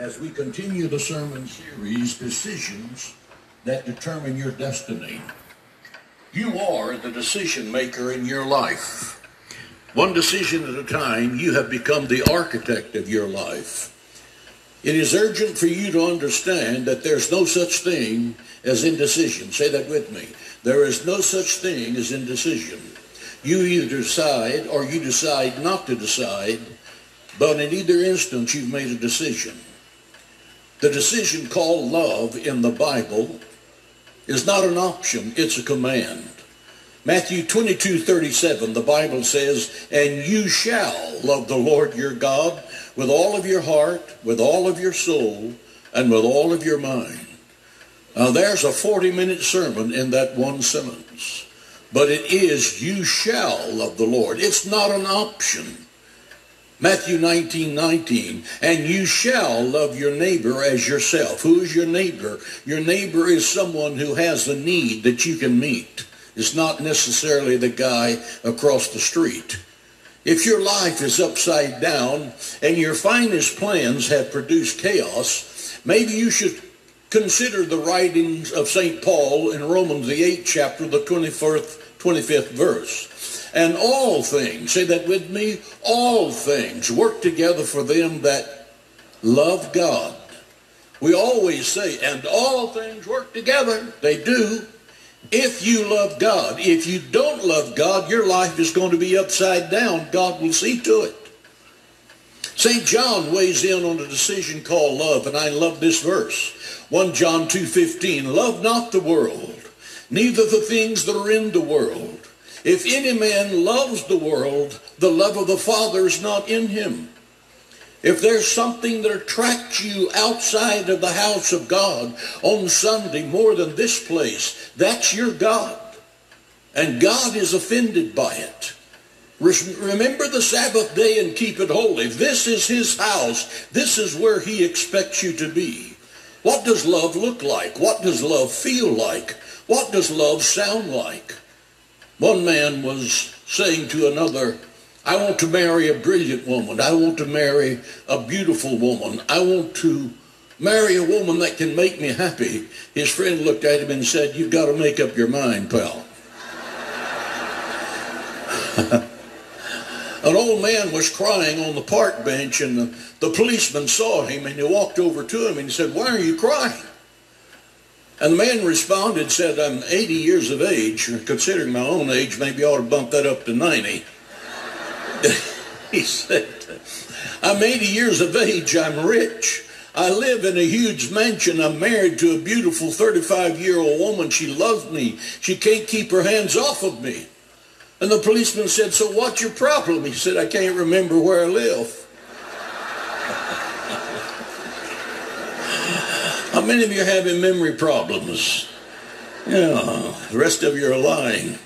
as we continue the sermon series, Decisions That Determine Your Destiny. You are the decision maker in your life. One decision at a time, you have become the architect of your life. It is urgent for you to understand that there's no such thing as indecision. Say that with me. There is no such thing as indecision. You either decide or you decide not to decide, but in either instance, you've made a decision. The decision called love in the Bible is not an option, it's a command. Matthew 22, 37, the Bible says, And you shall love the Lord your God with all of your heart, with all of your soul, and with all of your mind. Now there's a 40 minute sermon in that one sentence. But it is, you shall love the Lord. It's not an option. Matthew 19, 19, and you shall love your neighbor as yourself. Who is your neighbor? Your neighbor is someone who has a need that you can meet. It's not necessarily the guy across the street. If your life is upside down and your finest plans have produced chaos, maybe you should consider the writings of St. Paul in Romans, the 8th chapter, the 24th, 25th verse. And all things, say that with me, all things work together for them that love God. We always say, and all things work together. They do. If you love God. If you don't love God, your life is going to be upside down. God will see to it. St. John weighs in on a decision called love, and I love this verse. 1 John 2.15, Love not the world, neither the things that are in the world. If any man loves the world, the love of the Father is not in him. If there's something that attracts you outside of the house of God on Sunday more than this place, that's your God. And God is offended by it. Remember the Sabbath day and keep it holy. This is his house. This is where he expects you to be. What does love look like? What does love feel like? What does love sound like? One man was saying to another, I want to marry a brilliant woman. I want to marry a beautiful woman. I want to marry a woman that can make me happy. His friend looked at him and said, You've got to make up your mind, pal. An old man was crying on the park bench, and the, the policeman saw him and he walked over to him and he said, Why are you crying? And the man responded, said, I'm 80 years of age. Considering my own age, maybe I ought to bump that up to 90. he said, I'm 80 years of age. I'm rich. I live in a huge mansion. I'm married to a beautiful 35 year old woman. She loves me. She can't keep her hands off of me. And the policeman said, So what's your problem? He said, I can't remember where I live. How many of you are having memory problems? Yeah, the rest of you are lying.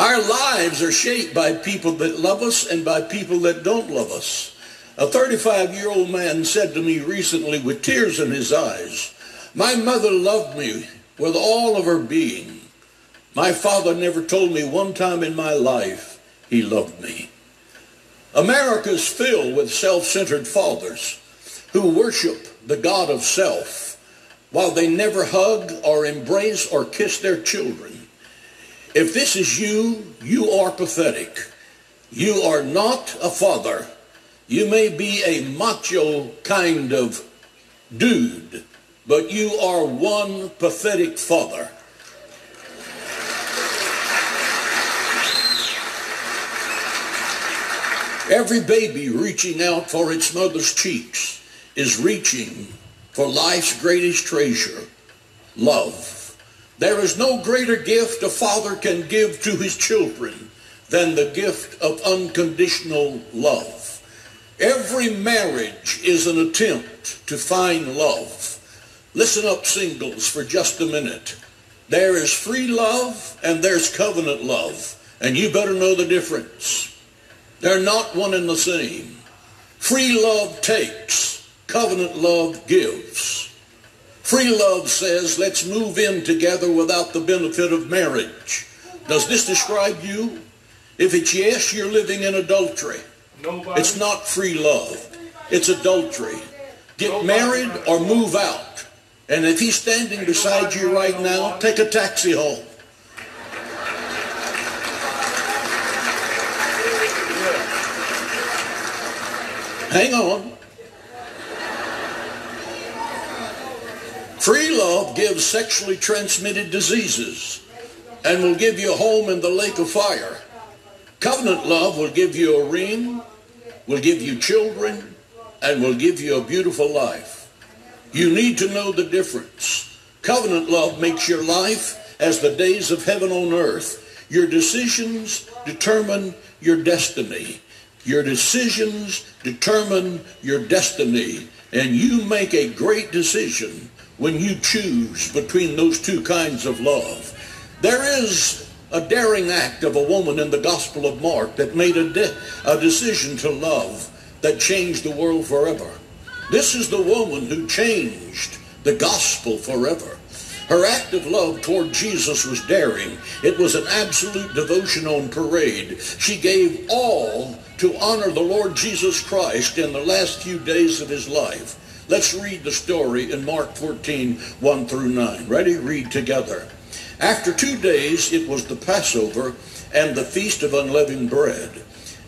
Our lives are shaped by people that love us and by people that don't love us. A 35 year old man said to me recently with tears in his eyes, My mother loved me with all of her being. My father never told me one time in my life he loved me. America is filled with self centered fathers who worship the God of self, while they never hug or embrace or kiss their children. If this is you, you are pathetic. You are not a father. You may be a macho kind of dude, but you are one pathetic father. Every baby reaching out for its mother's cheeks is reaching for life's greatest treasure, love. There is no greater gift a father can give to his children than the gift of unconditional love. Every marriage is an attempt to find love. Listen up, singles, for just a minute. There is free love and there's covenant love, and you better know the difference. They're not one and the same. Free love takes, Covenant love gives. Free love says, let's move in together without the benefit of marriage. Does this describe you? If it's yes, you're living in adultery. Nobody. It's not free love. It's adultery. get married, or move out. And if he's standing beside you right now, take a taxi home. Hang on. Free love gives sexually transmitted diseases and will give you a home in the lake of fire. Covenant love will give you a ring, will give you children, and will give you a beautiful life. You need to know the difference. Covenant love makes your life as the days of heaven on earth. Your decisions determine your destiny. Your decisions determine your destiny. And you make a great decision when you choose between those two kinds of love. There is a daring act of a woman in the Gospel of Mark that made a, de- a decision to love that changed the world forever. This is the woman who changed the gospel forever. Her act of love toward Jesus was daring. It was an absolute devotion on parade. She gave all to honor the Lord Jesus Christ in the last few days of his life. Let's read the story in Mark 14, 1 through 9. Ready? Read together. After two days it was the Passover and the feast of unleavened bread.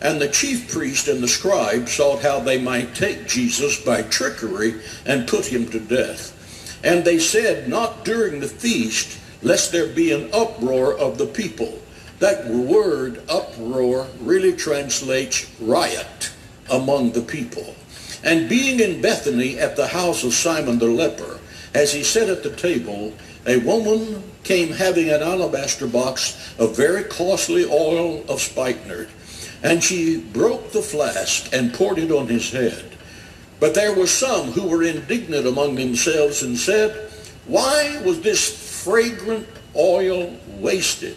And the chief priest and the scribe sought how they might take Jesus by trickery and put him to death. And they said, Not during the feast, lest there be an uproar of the people. That word uproar really translates riot among the people. And being in Bethany at the house of Simon the leper, as he sat at the table, a woman came having an alabaster box of very costly oil of spikenard, and she broke the flask and poured it on his head. But there were some who were indignant among themselves and said, Why was this fragrant oil wasted?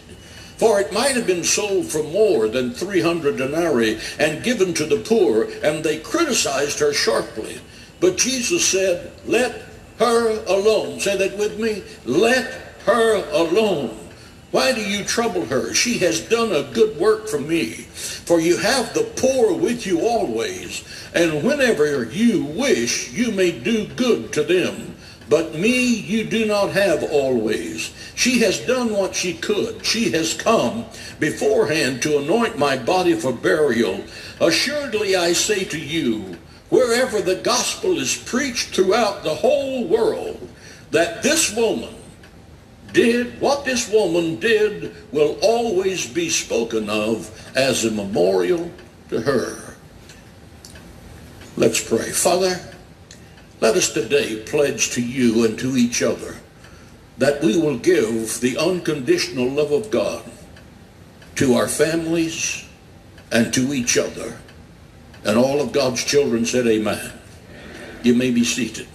For it might have been sold for more than 300 denarii and given to the poor, and they criticized her sharply. But Jesus said, Let her alone. Say that with me. Let her alone. Why do you trouble her? She has done a good work for me. For you have the poor with you always, and whenever you wish, you may do good to them. But me you do not have always. She has done what she could. She has come beforehand to anoint my body for burial. Assuredly I say to you, wherever the gospel is preached throughout the whole world, that this woman did, what this woman did will always be spoken of as a memorial to her. Let's pray. Father, let us today pledge to you and to each other that we will give the unconditional love of God to our families and to each other. And all of God's children said amen. You may be seated.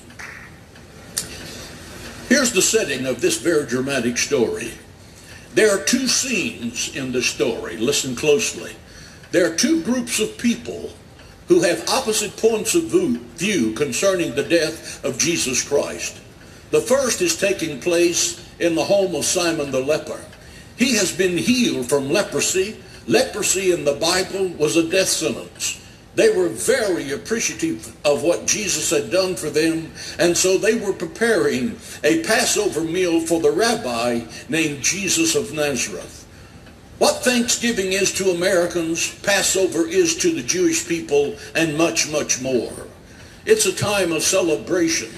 Here's the setting of this very dramatic story. There are two scenes in the story. Listen closely. There are two groups of people who have opposite points of view concerning the death of Jesus Christ. The first is taking place in the home of Simon the leper. He has been healed from leprosy. Leprosy in the Bible was a death sentence. They were very appreciative of what Jesus had done for them, and so they were preparing a Passover meal for the rabbi named Jesus of Nazareth. What Thanksgiving is to Americans, Passover is to the Jewish people, and much, much more. It's a time of celebration.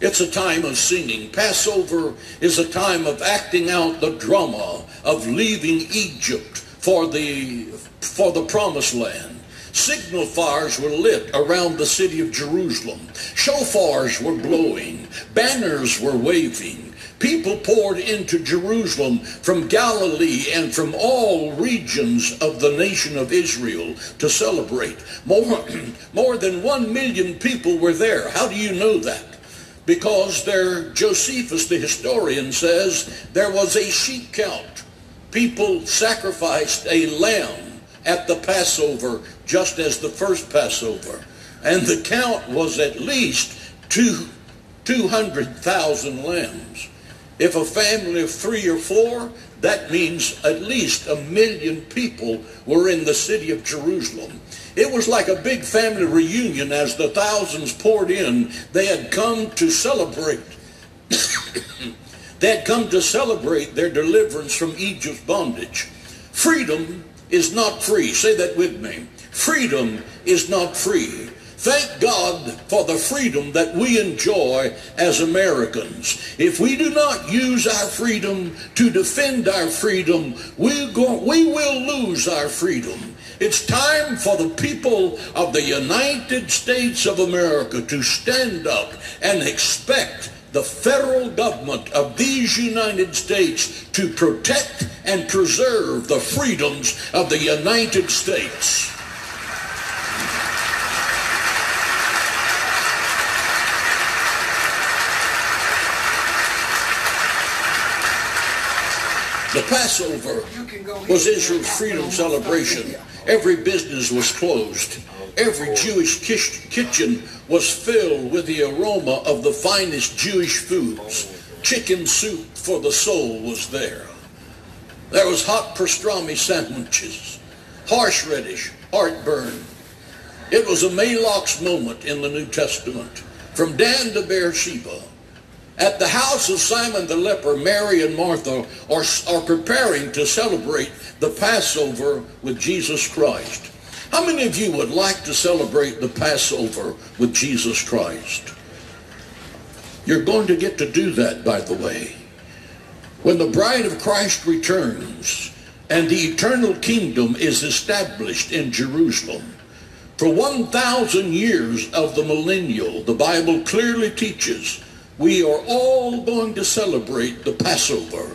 It's a time of singing. Passover is a time of acting out the drama of leaving Egypt for the, for the promised land. Signal fires were lit around the city of Jerusalem. Shofars were blowing. Banners were waving. People poured into Jerusalem from Galilee and from all regions of the nation of Israel to celebrate. More, more than one million people were there. How do you know that? because there, Josephus the historian says there was a sheep count. People sacrificed a lamb at the Passover just as the first Passover. And the count was at least two, 200,000 lambs. If a family of three or four, that means at least a million people were in the city of Jerusalem. It was like a big family reunion as the thousands poured in. They had come to celebrate. they had come to celebrate their deliverance from Egypt's bondage. Freedom is not free. Say that with me. Freedom is not free. Thank God for the freedom that we enjoy as Americans. If we do not use our freedom to defend our freedom, we, go, we will lose our freedom. It's time for the people of the United States of America to stand up and expect the federal government of these United States to protect and preserve the freedoms of the United States. The Passover was Israel's freedom celebration. Every business was closed. Every Jewish kitchen was filled with the aroma of the finest Jewish foods. Chicken soup for the soul was there. There was hot pastrami sandwiches, horseradish, heartburn. It was a Maalox moment in the New Testament. From Dan to Beersheba, at the house of Simon the leper, Mary and Martha are, are preparing to celebrate the Passover with Jesus Christ. How many of you would like to celebrate the Passover with Jesus Christ? You're going to get to do that, by the way. When the bride of Christ returns and the eternal kingdom is established in Jerusalem, for 1,000 years of the millennial, the Bible clearly teaches we are all going to celebrate the Passover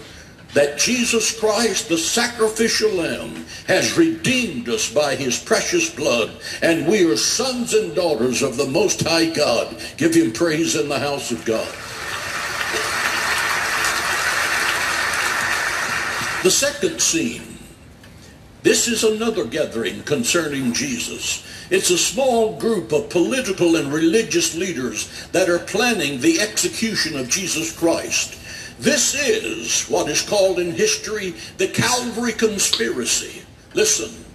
that Jesus Christ, the sacrificial lamb, has redeemed us by his precious blood, and we are sons and daughters of the Most High God. Give him praise in the house of God. The second scene. This is another gathering concerning Jesus. It's a small group of political and religious leaders that are planning the execution of Jesus Christ. This is what is called in history the Calvary conspiracy. Listen,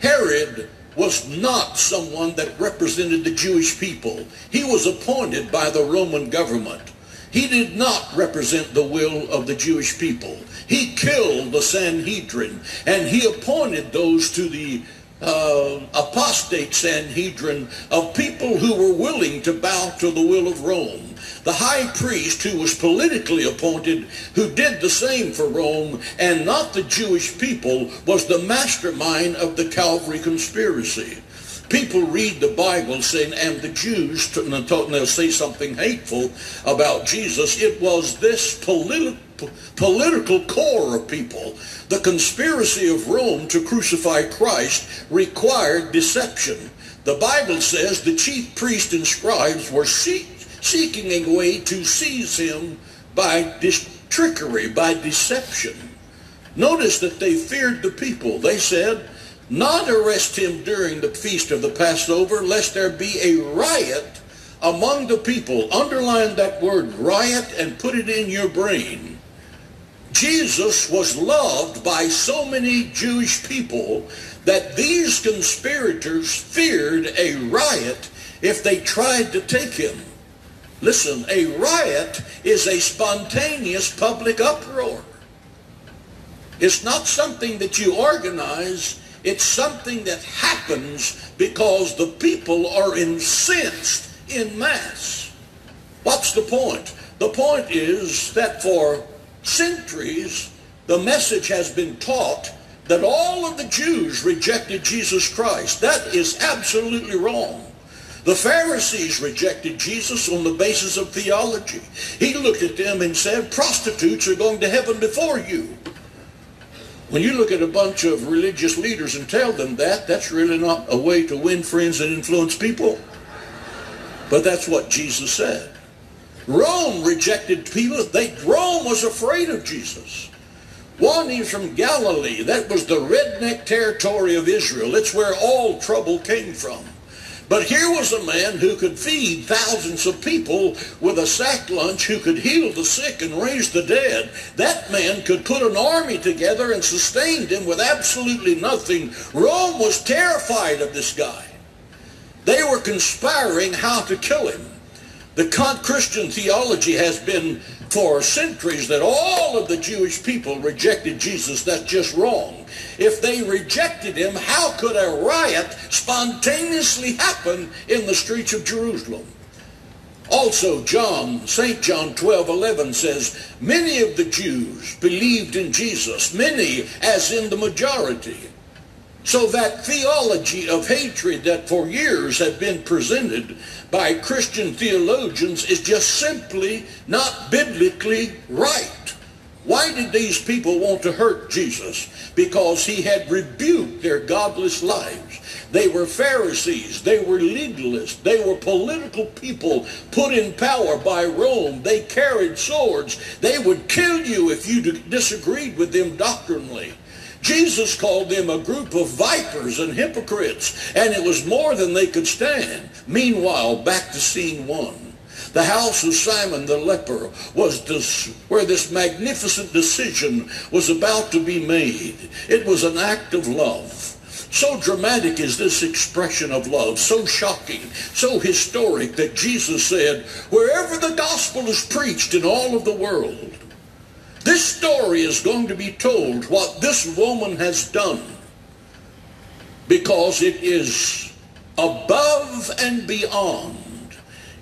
Herod was not someone that represented the Jewish people. He was appointed by the Roman government. He did not represent the will of the Jewish people. He killed the Sanhedrin and he appointed those to the uh, apostate Sanhedrin of people who were willing to bow to the will of Rome. The high priest who was politically appointed, who did the same for Rome and not the Jewish people, was the mastermind of the Calvary conspiracy. People read the Bible saying, and the Jews, and they'll say something hateful about Jesus. It was this political political core of people. The conspiracy of Rome to crucify Christ required deception. The Bible says the chief priests and scribes were seek, seeking a way to seize him by trickery, by deception. Notice that they feared the people. They said, not arrest him during the feast of the Passover, lest there be a riot among the people. Underline that word riot and put it in your brain. Jesus was loved by so many Jewish people that these conspirators feared a riot if they tried to take him. Listen, a riot is a spontaneous public uproar. It's not something that you organize. It's something that happens because the people are incensed in mass. What's the point? The point is that for centuries, the message has been taught that all of the Jews rejected Jesus Christ. That is absolutely wrong. The Pharisees rejected Jesus on the basis of theology. He looked at them and said, prostitutes are going to heaven before you. When you look at a bunch of religious leaders and tell them that, that's really not a way to win friends and influence people. But that's what Jesus said. Rome rejected people. They, Rome was afraid of Jesus. One, he's from Galilee. That was the redneck territory of Israel. It's where all trouble came from. But here was a man who could feed thousands of people with a sack lunch, who could heal the sick and raise the dead. That man could put an army together and sustain them with absolutely nothing. Rome was terrified of this guy. They were conspiring how to kill him. The Christian theology has been for centuries that all of the Jewish people rejected Jesus. That's just wrong. If they rejected him, how could a riot spontaneously happen in the streets of Jerusalem? Also, John, St. John 12, 11 says, Many of the Jews believed in Jesus, many as in the majority. So that theology of hatred that for years had been presented by Christian theologians is just simply not biblically right. Why did these people want to hurt Jesus? Because he had rebuked their godless lives. They were Pharisees. They were legalists. They were political people put in power by Rome. They carried swords. They would kill you if you disagreed with them doctrinally. Jesus called them a group of vipers and hypocrites, and it was more than they could stand. Meanwhile, back to scene one. The house of Simon the leper was this, where this magnificent decision was about to be made. It was an act of love. So dramatic is this expression of love, so shocking, so historic that Jesus said, wherever the gospel is preached in all of the world, this story is going to be told what this woman has done because it is above and beyond.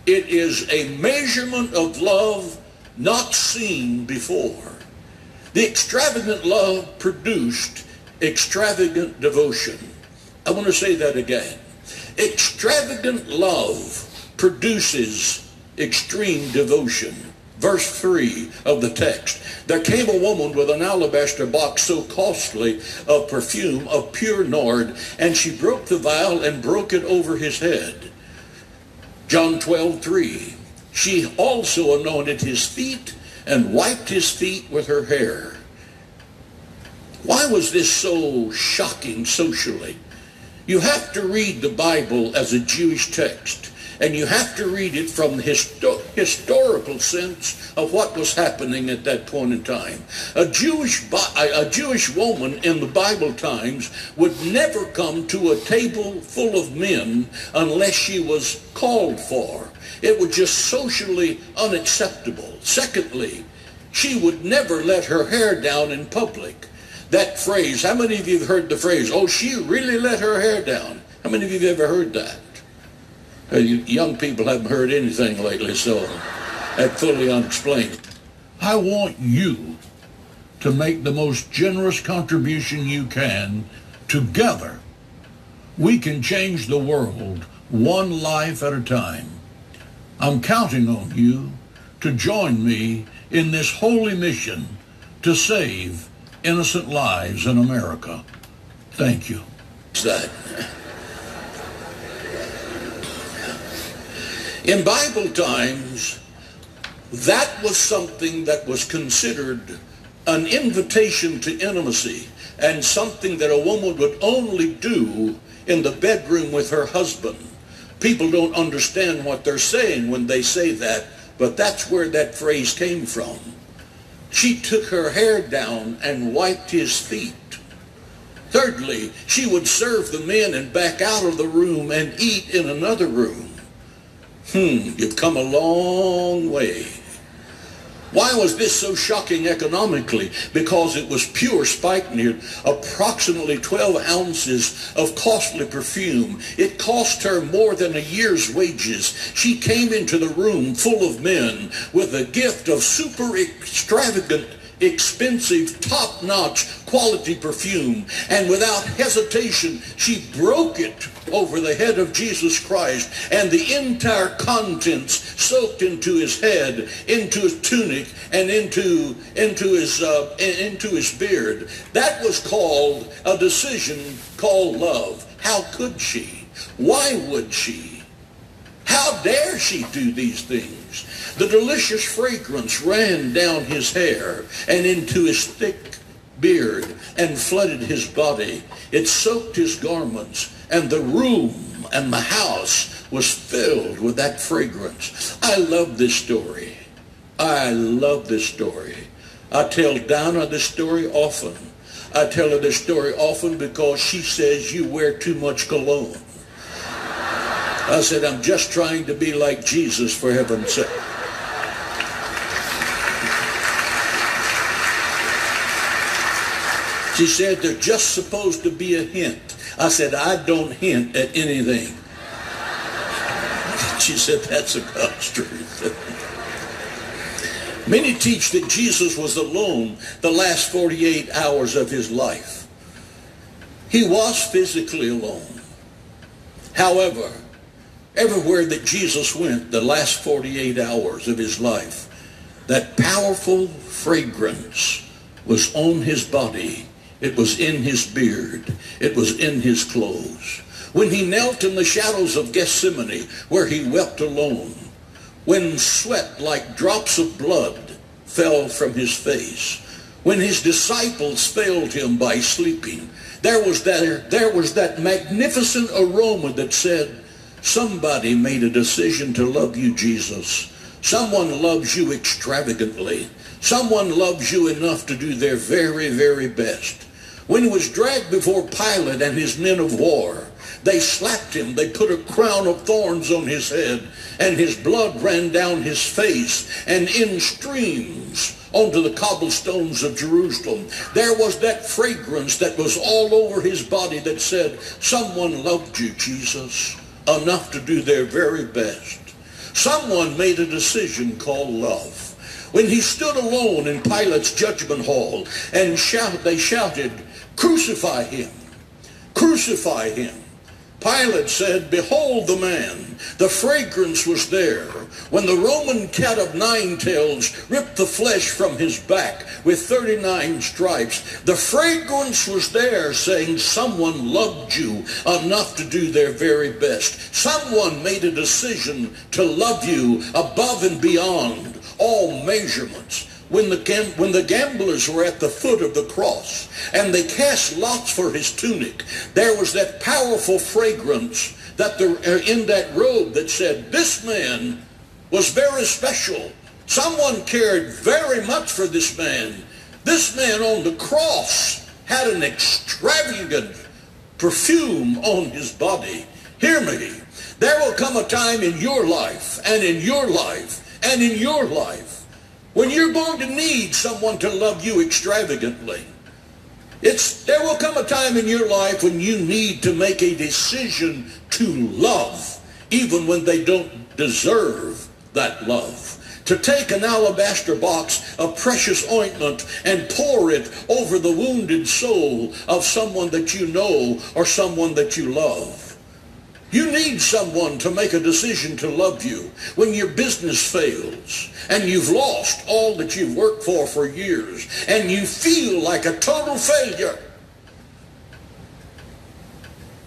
It is a measurement of love not seen before. The extravagant love produced extravagant devotion. I want to say that again. Extravagant love produces extreme devotion. Verse 3 of the text. There came a woman with an alabaster box so costly of perfume of pure nard, and she broke the vial and broke it over his head. John 12, 3. She also anointed his feet and wiped his feet with her hair. Why was this so shocking socially? You have to read the Bible as a Jewish text and you have to read it from the histo- historical sense of what was happening at that point in time. A Jewish, a Jewish woman in the Bible times would never come to a table full of men unless she was called for. It was just socially unacceptable. Secondly, she would never let her hair down in public. That phrase, how many of you have heard the phrase, oh, she really let her hair down? How many of you have ever heard that? Uh, young people haven't heard anything lately, so that's fully unexplained. I want you to make the most generous contribution you can. Together, we can change the world one life at a time. I'm counting on you to join me in this holy mission to save innocent lives in America. Thank you. That. In Bible times, that was something that was considered an invitation to intimacy and something that a woman would only do in the bedroom with her husband. People don't understand what they're saying when they say that, but that's where that phrase came from. She took her hair down and wiped his feet. Thirdly, she would serve the men and back out of the room and eat in another room. Hmm, you've come a long way. Why was this so shocking economically? Because it was pure spikenard, approximately 12 ounces of costly perfume. It cost her more than a year's wages. She came into the room full of men with a gift of super extravagant expensive, top-notch quality perfume. And without hesitation, she broke it over the head of Jesus Christ. And the entire contents soaked into his head, into his tunic, and into, into, his, uh, into his beard. That was called a decision called love. How could she? Why would she? Dare she do these things? The delicious fragrance ran down his hair and into his thick beard and flooded his body. It soaked his garments, and the room and the house was filled with that fragrance. I love this story. I love this story. I tell Donna this story often. I tell her this story often because she says you wear too much cologne. I said, I'm just trying to be like Jesus for heaven's sake. She said, they're just supposed to be a hint. I said, I don't hint at anything. She said, that's a God's truth. Many teach that Jesus was alone the last 48 hours of his life. He was physically alone. However, everywhere that Jesus went the last 48 hours of his life, that powerful fragrance was on his body. It was in his beard. It was in his clothes. When he knelt in the shadows of Gethsemane, where he wept alone, when sweat like drops of blood fell from his face, when his disciples failed him by sleeping, there was that, there was that magnificent aroma that said, somebody made a decision to love you, Jesus. Someone loves you extravagantly. Someone loves you enough to do their very, very best. When he was dragged before Pilate and his men of war, they slapped him. They put a crown of thorns on his head, and his blood ran down his face and in streams onto the cobblestones of Jerusalem. There was that fragrance that was all over his body that said, someone loved you, Jesus, enough to do their very best. Someone made a decision called love. When he stood alone in Pilate's judgment hall and shout, they shouted, crucify him, crucify him. Pilate said, Behold the man. The fragrance was there. When the Roman cat of nine tails ripped the flesh from his back with 39 stripes, the fragrance was there saying someone loved you enough to do their very best. Someone made a decision to love you above and beyond all measurements when the, when the gamblers were at the foot of the cross and they cast lots for his tunic, there was that powerful fragrance that there, uh, in that robe that said, this man was very special. Someone cared very much for this man. This man on the cross had an extravagant perfume on his body. Hear me. There will come a time in your life and in your life and in your life when you're going to need someone to love you extravagantly. It's, there will come a time in your life when you need to make a decision to love, even when they don't deserve that love. To take an alabaster box of precious ointment and pour it over the wounded soul of someone that you know or someone that you love. You need someone to make a decision to love you when your business fails and you've lost all that you've worked for for years and you feel like a total failure.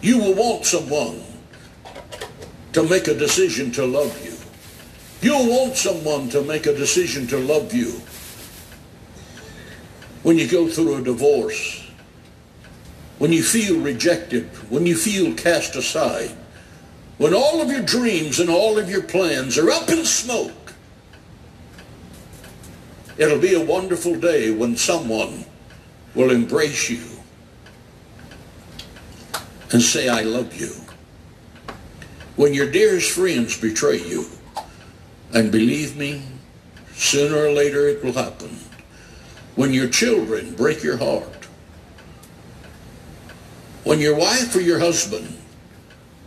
You will want someone to make a decision to love you. You'll want someone to make a decision to love you when you go through a divorce, when you feel rejected, when you feel cast aside when all of your dreams and all of your plans are up in smoke, it'll be a wonderful day when someone will embrace you and say, I love you. When your dearest friends betray you, and believe me, sooner or later it will happen. When your children break your heart, when your wife or your husband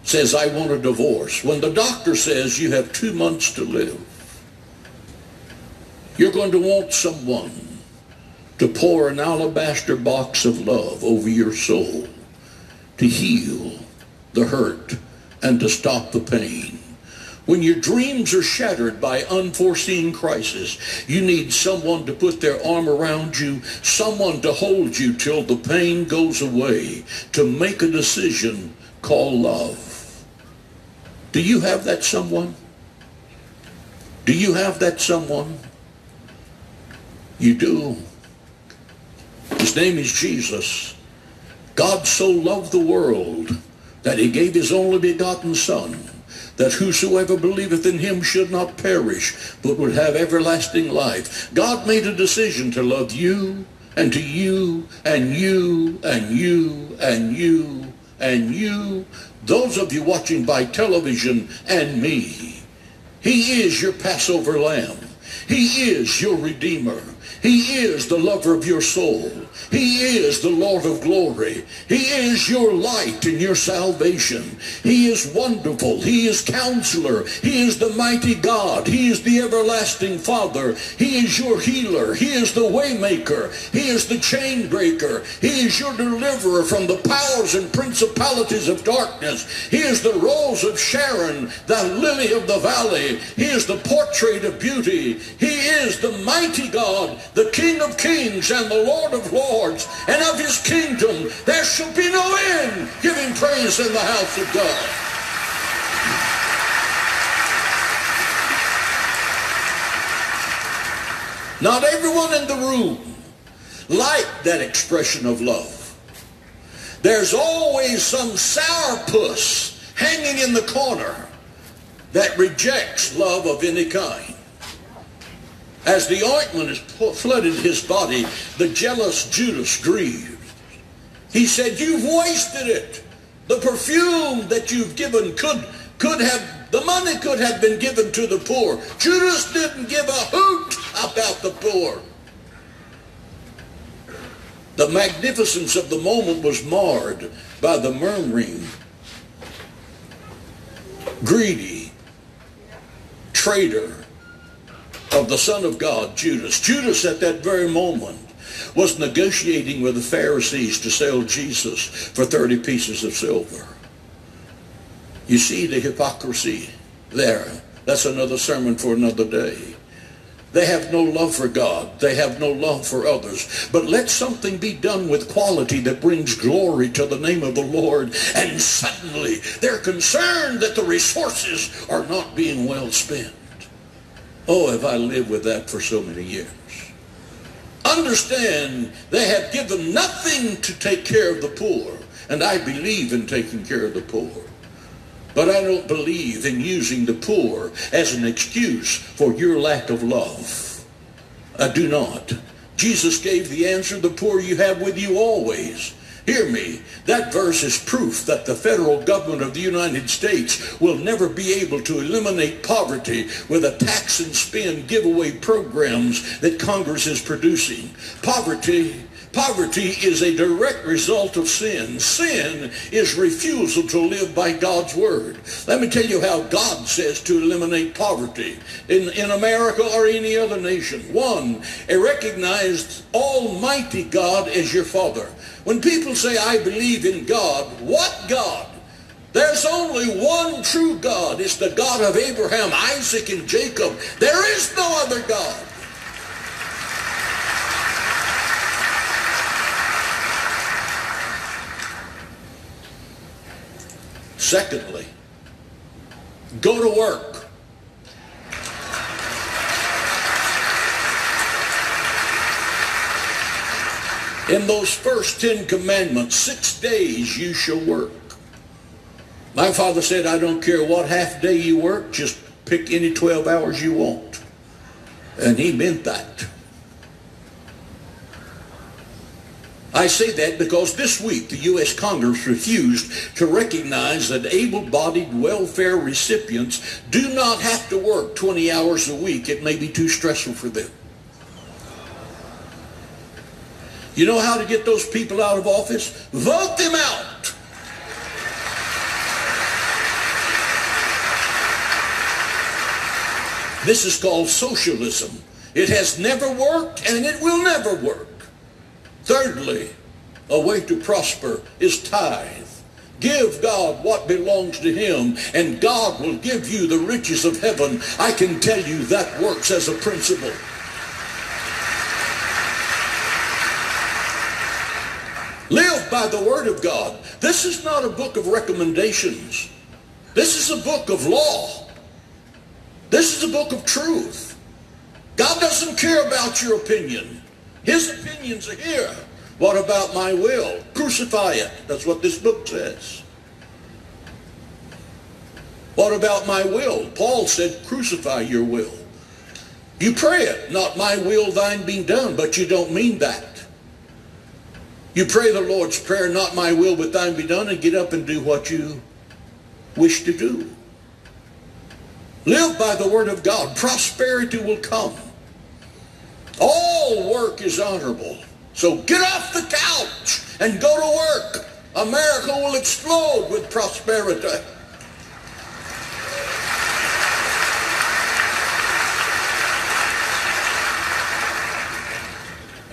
says, I want a divorce, when the doctor says you have two months to live, you're going to want someone to pour an alabaster box of love over your soul to heal the hurt and to stop the pain. When your dreams are shattered by unforeseen crisis, you need someone to put their arm around you, someone to hold you till the pain goes away, to make a decision called love. Do you have that someone? Do you have that someone? You do. His name is Jesus. God so loved the world that he gave his only begotten Son, that whosoever believeth in him should not perish, but would have everlasting life. God made a decision to love you, and to you, and you, and you, and you, and you, those of you watching by television and me. He is your Passover lamb. He is your Redeemer. He is the lover of your soul. He is the Lord of glory. He is your light and your salvation. He is wonderful. He is counselor. He is the mighty God. He is the everlasting Father. He is your healer. He is the waymaker. He is the chain breaker. He is your deliverer from the powers and principalities of darkness. He is the rose of Sharon, the lily of the valley. He is the portrait of beauty. He is the mighty God, the King of kings and the Lord of lords, and of his kingdom there shall be no end, giving praise in the house of God. Not everyone in the room liked that expression of love. There's always some sourpuss hanging in the corner that rejects love of any kind. As the ointment has flooded his body, the jealous Judas grieved. He said, you've wasted it. The perfume that you've given could, could have, the money could have been given to the poor. Judas didn't give a hoot about the poor. The magnificence of the moment was marred by the murmuring, greedy, traitor, of the Son of God, Judas. Judas at that very moment was negotiating with the Pharisees to sell Jesus for 30 pieces of silver. You see the hypocrisy there. That's another sermon for another day. They have no love for God. They have no love for others. But let something be done with quality that brings glory to the name of the Lord. And suddenly they're concerned that the resources are not being well spent. Oh, have I lived with that for so many years. Understand, they have given nothing to take care of the poor, and I believe in taking care of the poor. But I don't believe in using the poor as an excuse for your lack of love. I do not. Jesus gave the answer, the poor you have with you always. Hear me. That verse is proof that the federal government of the United States will never be able to eliminate poverty with a tax and spend giveaway programs that Congress is producing. Poverty Poverty is a direct result of sin. Sin is refusal to live by God's word. Let me tell you how God says to eliminate poverty in, in America or any other nation. One, recognize Almighty God as your Father. When people say, I believe in God, what God? There's only one true God. It's the God of Abraham, Isaac, and Jacob. There is no other God. Secondly, go to work. In those first Ten Commandments, six days you shall work. My father said, I don't care what half day you work, just pick any 12 hours you want. And he meant that. I say that because this week the U.S. Congress refused to recognize that able-bodied welfare recipients do not have to work 20 hours a week. It may be too stressful for them. You know how to get those people out of office? Vote them out. This is called socialism. It has never worked and it will never work. Thirdly, a way to prosper is tithe. Give God what belongs to him, and God will give you the riches of heaven. I can tell you that works as a principle. Live by the word of God. This is not a book of recommendations. This is a book of law. This is a book of truth. God doesn't care about your opinion. His opinions are here. What about my will? Crucify it. That's what this book says. What about my will? Paul said, crucify your will. You pray it, not my will, thine being done, but you don't mean that. You pray the Lord's Prayer, not my will, but thine be done, and get up and do what you wish to do. Live by the word of God. Prosperity will come. All work is honorable. So get off the couch and go to work. America will explode with prosperity.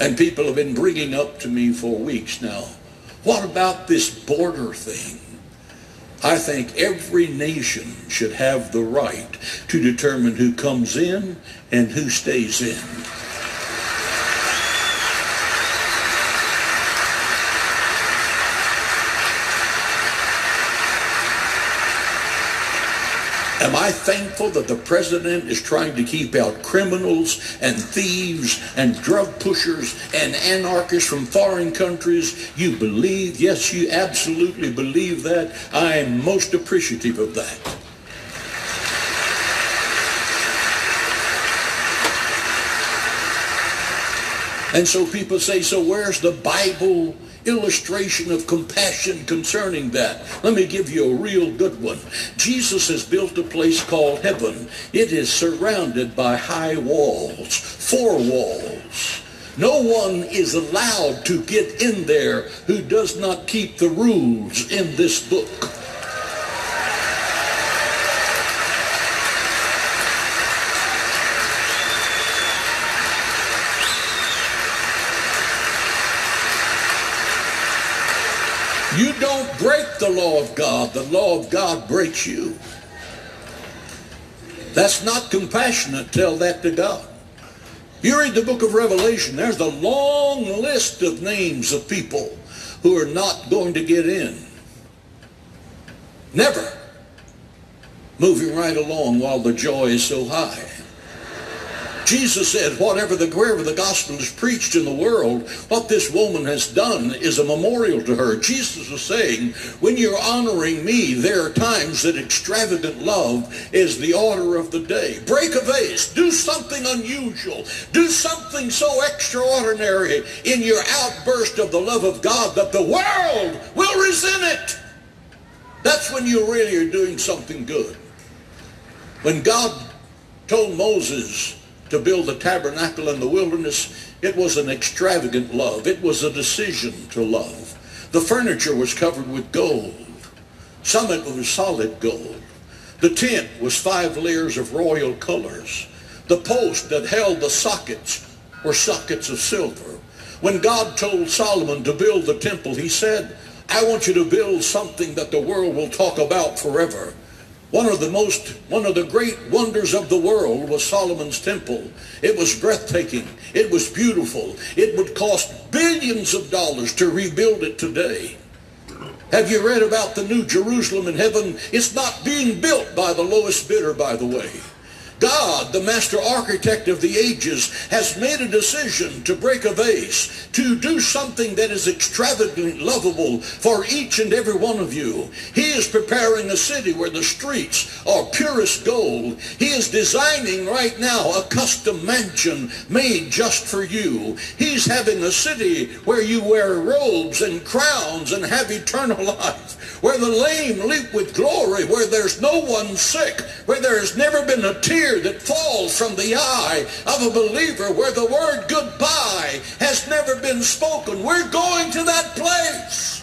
And people have been bringing up to me for weeks now, what about this border thing? I think every nation should have the right to determine who comes in and who stays in. Am I thankful that the president is trying to keep out criminals and thieves and drug pushers and anarchists from foreign countries? You believe, yes, you absolutely believe that. I am most appreciative of that. And so people say, so where's the Bible illustration of compassion concerning that. Let me give you a real good one. Jesus has built a place called heaven. It is surrounded by high walls, four walls. No one is allowed to get in there who does not keep the rules in this book. You don't break the law of God. The law of God breaks you. That's not compassionate. Tell that to God. You read the book of Revelation, there's a long list of names of people who are not going to get in. Never. Moving right along while the joy is so high. Jesus said, whatever the, wherever the gospel is preached in the world, what this woman has done is a memorial to her. Jesus was saying, when you're honoring me, there are times that extravagant love is the order of the day. Break a vase. Do something unusual. Do something so extraordinary in your outburst of the love of God that the world will resent it. That's when you really are doing something good. When God told Moses, to build the tabernacle in the wilderness, it was an extravagant love. It was a decision to love. The furniture was covered with gold. Some of it was solid gold. The tent was five layers of royal colors. The post that held the sockets were sockets of silver. When God told Solomon to build the temple, he said, I want you to build something that the world will talk about forever. One of the most, one of the great wonders of the world was Solomon's temple. It was breathtaking. It was beautiful. It would cost billions of dollars to rebuild it today. Have you read about the New Jerusalem in heaven? It's not being built by the lowest bidder, by the way. God, the master architect of the ages, has made a decision to break a vase, to do something that is extravagantly lovable for each and every one of you. He is preparing a city where the streets are purest gold. He is designing right now a custom mansion made just for you. He's having a city where you wear robes and crowns and have eternal life, where the lame leap with glory, where there's no one sick, where there has never been a tear tear that falls from the eye of a believer where the word goodbye has never been spoken. We're going to that place.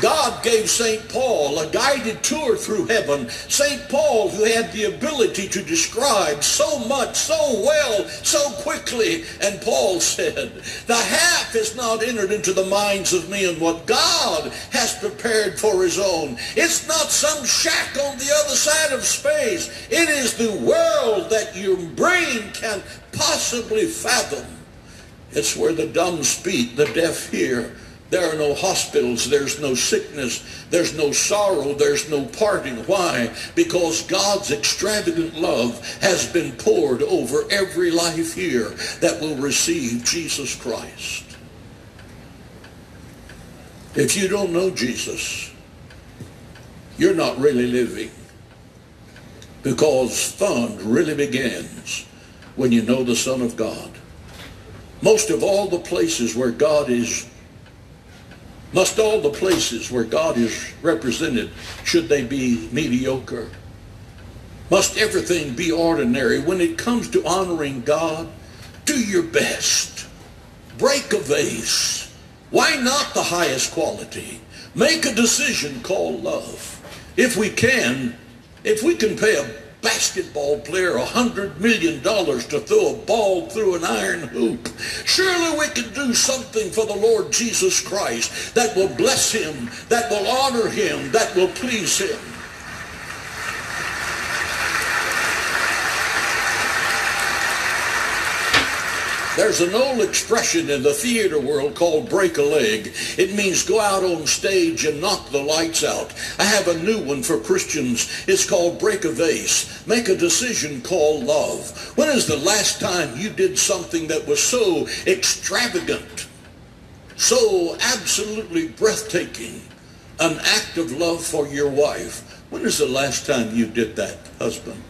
God gave St. Paul a guided tour through heaven. St. Paul, who had the ability to describe so much, so well, so quickly. And Paul said, the half is not entered into the minds of men what God has prepared for his own. It's not some shack on the other side of space. It is the world that your brain can possibly fathom. It's where the dumb speak, the deaf hear, there are no hospitals. There's no sickness. There's no sorrow. There's no parting. Why? Because God's extravagant love has been poured over every life here that will receive Jesus Christ. If you don't know Jesus, you're not really living. Because fun really begins when you know the Son of God. Most of all the places where God is Must all the places where God is represented, should they be mediocre? Must everything be ordinary? When it comes to honoring God, do your best. Break a vase. Why not the highest quality? Make a decision called love. If we can, if we can pay a basketball player a hundred million dollars to throw a ball through an iron hoop. Surely we can do something for the Lord Jesus Christ that will bless him, that will honor him, that will please him. There's an old expression in the theater world called break a leg. It means go out on stage and knock the lights out. I have a new one for Christians. It's called break a vase. Make a decision called love. When is the last time you did something that was so extravagant, so absolutely breathtaking, an act of love for your wife? When is the last time you did that, husband?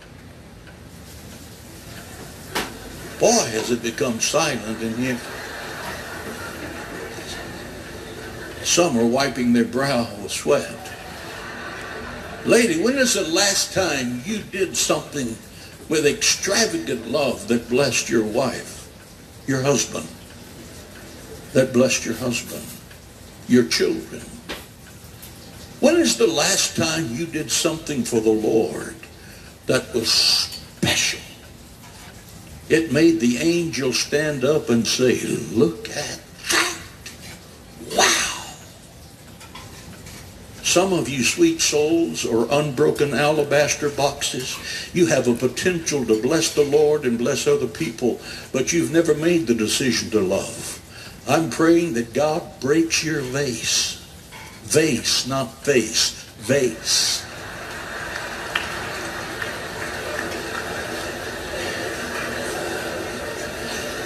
Boy, has it become silent in here. Some are wiping their brow with sweat. Lady, when is the last time you did something with extravagant love that blessed your wife, your husband, that blessed your husband, your children? When is the last time you did something for the Lord that was special? It made the angel stand up and say, look at that. Wow. Some of you sweet souls or unbroken alabaster boxes, you have a potential to bless the Lord and bless other people, but you've never made the decision to love. I'm praying that God breaks your vase. Vase, not face. Vase.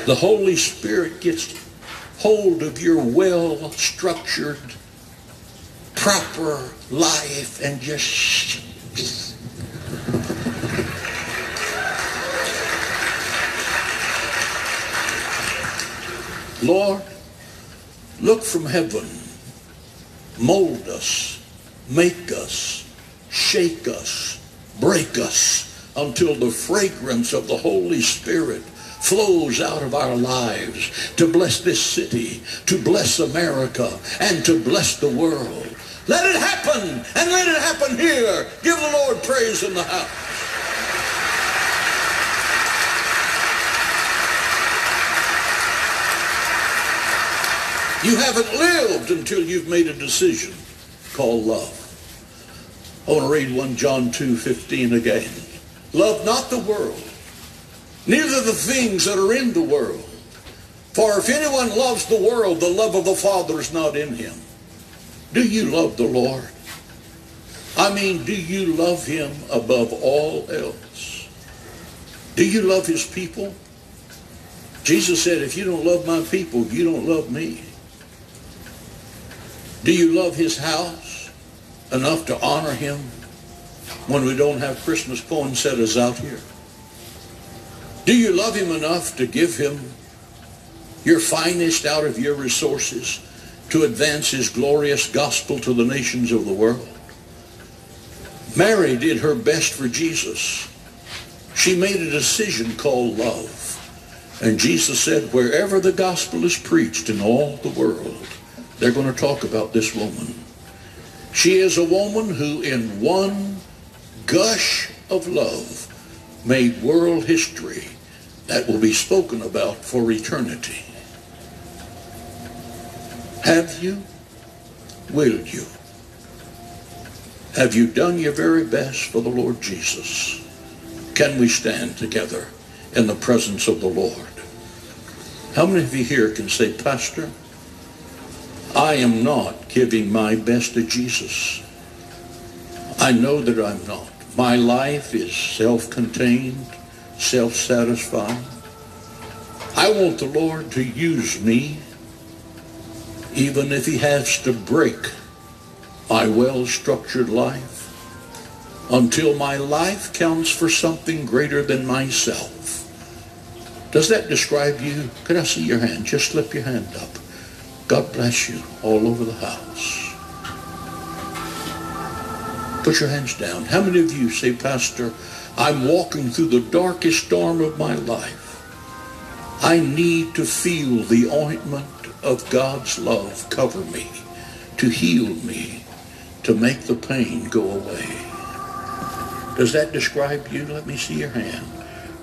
The Holy Spirit gets hold of your well-structured, proper life and just Lord, look from heaven, mold us, make us, shake us, break us until the fragrance of the Holy Spirit flows out of our lives to bless this city, to bless America, and to bless the world. Let it happen, and let it happen here. Give the Lord praise in the house. You haven't lived until you've made a decision called love. I want to read 1 John 2, 15 again. Love not the world, neither the things that are in the world. For if anyone loves the world, the love of the Father is not in him. Do you love the Lord? I mean, do you love him above all else? Do you love his people? Jesus said, if you don't love my people, you don't love me. Do you love his house enough to honor him when we don't have Christmas poinsettias out here? Do you love him enough to give him your finest out of your resources to advance his glorious gospel to the nations of the world? Mary did her best for Jesus. She made a decision called love. And Jesus said, wherever the gospel is preached in all the world, they're going to talk about this woman. She is a woman who in one gush of love made world history that will be spoken about for eternity. Have you? Will you? Have you done your very best for the Lord Jesus? Can we stand together in the presence of the Lord? How many of you here can say, Pastor, I am not giving my best to Jesus. I know that I'm not. My life is self-contained, self-satisfied. I want the Lord to use me even if he has to break my well-structured life until my life counts for something greater than myself. Does that describe you? Could I see your hand? Just slip your hand up. God bless you all over the house. Put your hands down. How many of you say, Pastor, I'm walking through the darkest storm of my life. I need to feel the ointment of God's love cover me, to heal me, to make the pain go away. Does that describe you? Let me see your hand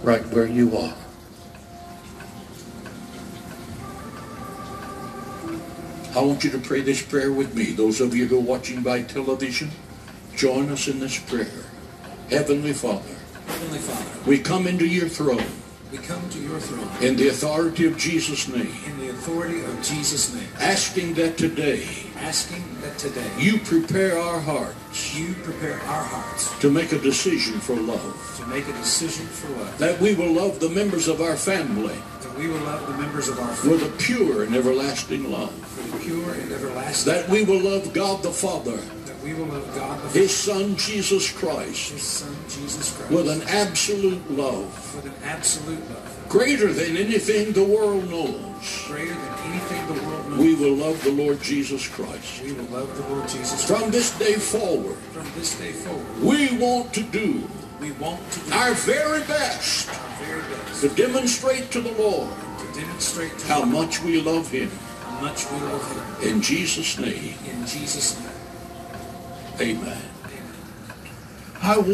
right where you are. I want you to pray this prayer with me. Those of you who are watching by television, join us in this prayer. Heavenly Father, Heavenly Father, we come into your throne we come to your throne in the authority of Jesus' name, in the authority of Jesus' name, asking that today asking that today you prepare our hearts you prepare our hearts to make a decision for love, to make a decision for love, that we will love the members of our family that we will love the members of our family with a pure and everlasting love, with a pure and everlasting, that we will love God the Father, we will love God the Father, His Son Jesus Christ, His Son Jesus Christ, with an absolute love with an absolute love, greater than anything the world knows. greater than anything the world knows. We will love the Lord Jesus Christ. We will love the Lord Jesus Christ. From this day forward, From this day forward, we want to do we want to do our very best our very best to demonstrate to the Lord to demonstrate to how much we love Him. how much we love Him. In Jesus' name, In Jesus' name. Amen. I